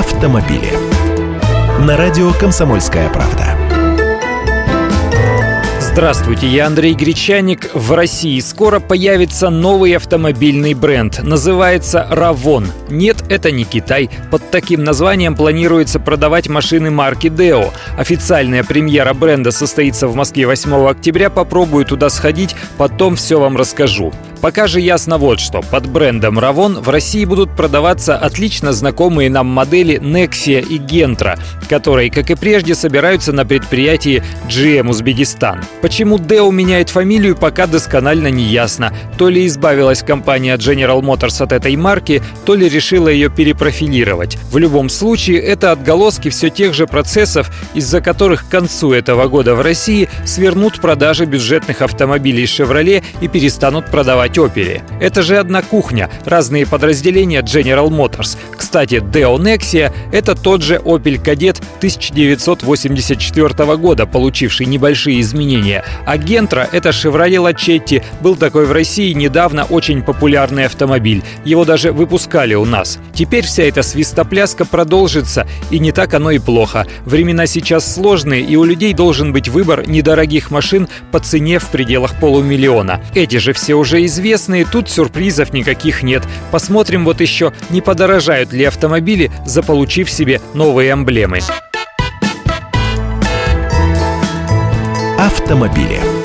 автомобили. На радио «Комсомольская правда». Здравствуйте, я Андрей Гречаник. В России скоро появится новый автомобильный бренд. Называется «Равон». Нет, это не Китай. Под таким названием планируется продавать машины марки Deo. Официальная премьера бренда состоится в Москве 8 октября. Попробую туда сходить, потом все вам расскажу. Пока же ясно вот что. Под брендом Ravon в России будут продаваться отлично знакомые нам модели Nexia и Gentra, которые, как и прежде, собираются на предприятии GM Узбекистан. Почему Deo меняет фамилию, пока досконально не ясно. То ли избавилась компания General Motors от этой марки, то ли решила ее перепрофилировать. В любом случае, это отголоски все тех же процессов, из-за которых к концу этого года в России свернут продажи бюджетных автомобилей Chevrolet и перестанут продавать Opel. Это же одна кухня, разные подразделения General Motors. Кстати, Deo Nexia — это тот же Opel Kadett 1984 года, получивший небольшие изменения. А Gentra — это Chevrolet Lachetti, был такой в России недавно очень популярный автомобиль. Его даже выпускали у нас. Теперь вся эта свистопляска продолжится, и не так оно и плохо. Времена сейчас сложные, и у людей должен быть выбор недорогих машин по цене в пределах полумиллиона. Эти же все уже известны известные, тут сюрпризов никаких нет. Посмотрим вот еще, не подорожают ли автомобили, заполучив себе новые эмблемы. Автомобили.